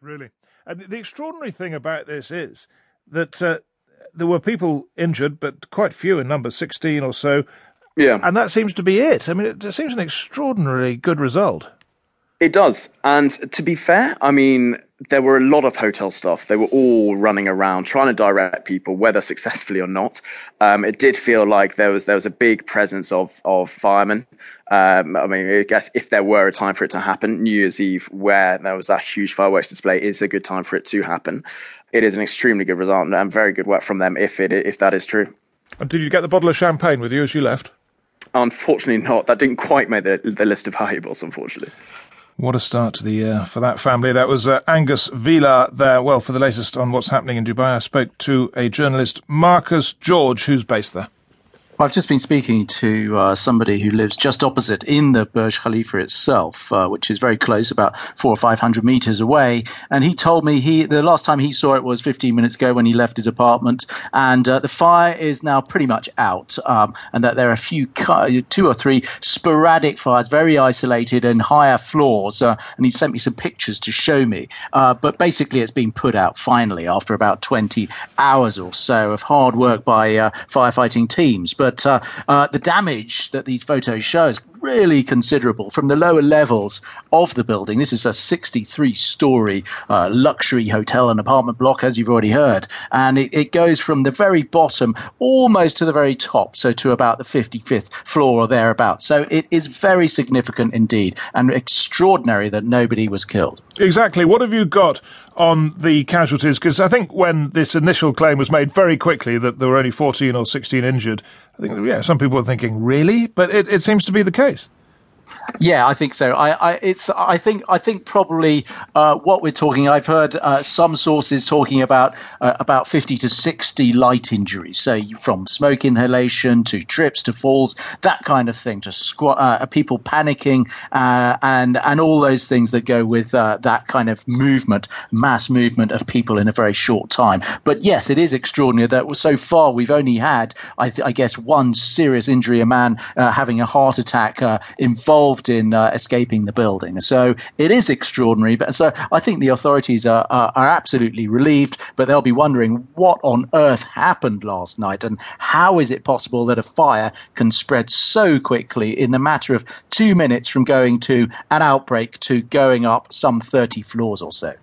Really. And the extraordinary thing about this is that uh, there were people injured, but quite few in number, 16 or so. Yeah. And that seems to be it. I mean, it seems an extraordinarily good result. It does. And to be fair, I mean, there were a lot of hotel staff. They were all running around trying to direct people, whether successfully or not. Um, it did feel like there was there was a big presence of of firemen. Um, I mean, I guess if there were a time for it to happen, New Year's Eve, where there was that huge fireworks display, is a good time for it to happen. It is an extremely good result and very good work from them if it if that is true. And did you get the bottle of champagne with you as you left? Unfortunately, not. That didn't quite make the, the list of valuables, unfortunately. What a start to the year for that family. That was uh, Angus Vila there. Well, for the latest on what's happening in Dubai, I spoke to a journalist, Marcus George, who's based there. Well, I've just been speaking to uh, somebody who lives just opposite in the Burj Khalifa itself, uh, which is very close, about four or five hundred meters away. And he told me he the last time he saw it was 15 minutes ago when he left his apartment, and uh, the fire is now pretty much out, um, and that there are a few, two or three sporadic fires, very isolated and higher floors. Uh, and he sent me some pictures to show me. Uh, but basically, it's been put out finally after about 20 hours or so of hard work by uh, firefighting teams. But but uh, uh, the damage that these photos show is really considerable from the lower levels of the building. This is a 63 story uh, luxury hotel and apartment block, as you've already heard. And it, it, goes from the very bottom almost to the very top, so to about the 55th floor or thereabouts. So it is very significant indeed and extraordinary that nobody was killed. Exactly. What have you got on the casualties? Because I think when this initial claim was made very quickly that there were only 14 or 16 injured, I think, yeah, some people were thinking, really? But it, it seems to be the case. Yeah, I think so. I, I it's I think I think probably uh, what we're talking. I've heard uh, some sources talking about uh, about fifty to sixty light injuries, so from smoke inhalation to trips to falls, that kind of thing, to uh, people panicking, uh, and and all those things that go with uh, that kind of movement, mass movement of people in a very short time. But yes, it is extraordinary that so far we've only had, I, th- I guess, one serious injury, a man having a heart attack involved involved in uh, escaping the building. So it is extraordinary. But so I think the authorities are, are, are absolutely relieved, but they'll be wondering what on earth happened last night and how is it possible that a fire can spread so quickly in the matter of two minutes from going to an outbreak to going up some 30 floors or so.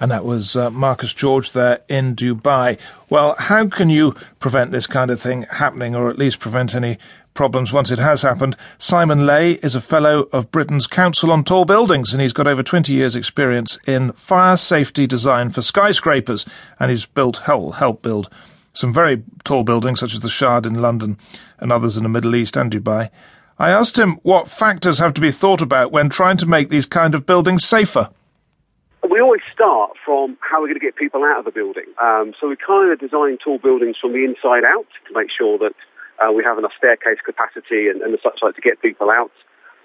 And that was uh, Marcus George there in Dubai. Well, how can you prevent this kind of thing happening, or at least prevent any problems once it has happened. Simon Lay is a fellow of Britain's Council on Tall Buildings, and he's got over 20 years' experience in fire safety design for skyscrapers, and he's built, help, help build some very tall buildings, such as the Shard in London and others in the Middle East and Dubai. I asked him what factors have to be thought about when trying to make these kind of buildings safer. We always start from how we're going to get people out of the building. Um, so we kind of design tall buildings from the inside out to make sure that uh, we have enough staircase capacity and, and the such like to get people out.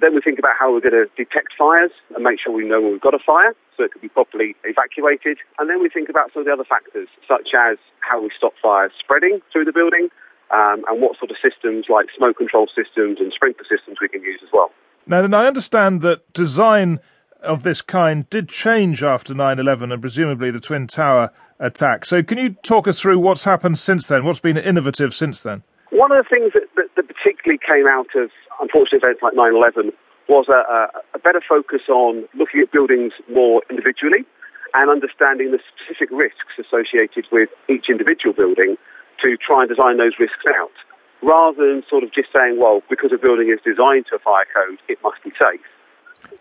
Then we think about how we're going to detect fires and make sure we know when we've got a fire so it can be properly evacuated. And then we think about some of the other factors, such as how we stop fires spreading through the building um, and what sort of systems like smoke control systems and sprinkler systems we can use as well. Now, then I understand that design of this kind did change after 9 11 and presumably the Twin Tower attack. So, can you talk us through what's happened since then? What's been innovative since then? One of the things that, that, that particularly came out of unfortunate events like 9 11 was a, a, better focus on looking at buildings more individually and understanding the specific risks associated with each individual building to try and design those risks out, rather than sort of just saying, well, because a building is designed to a fire code, it must be safe.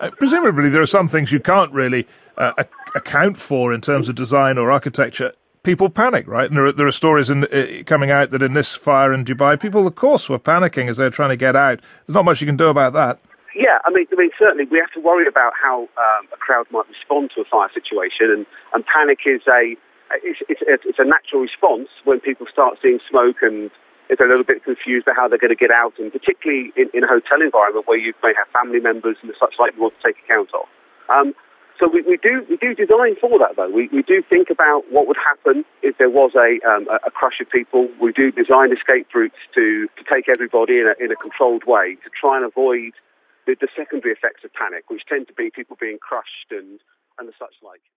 Uh, presumably, there are some things you can't really uh, account for in terms of design or architecture people panic, right? And there are, there are stories in, uh, coming out that in this fire in Dubai, people, of course, were panicking as they were trying to get out. There's not much you can do about that. Yeah, I mean, I mean, certainly we have to worry about how um, a crowd might respond to a fire situation, and, and panic is a it's, it's, it's a natural response when people start seeing smoke and if they're a little bit confused about how they're going to get out, and particularly in, in a hotel environment where you may have family members and such like you want to take account of. Um, so we, we do we do design for that though. We, we do think about what would happen if there was a um, a crush of people. We do design escape routes to, to take everybody in a, in a controlled way to try and avoid the, the secondary effects of panic, which tend to be people being crushed and, and the such like.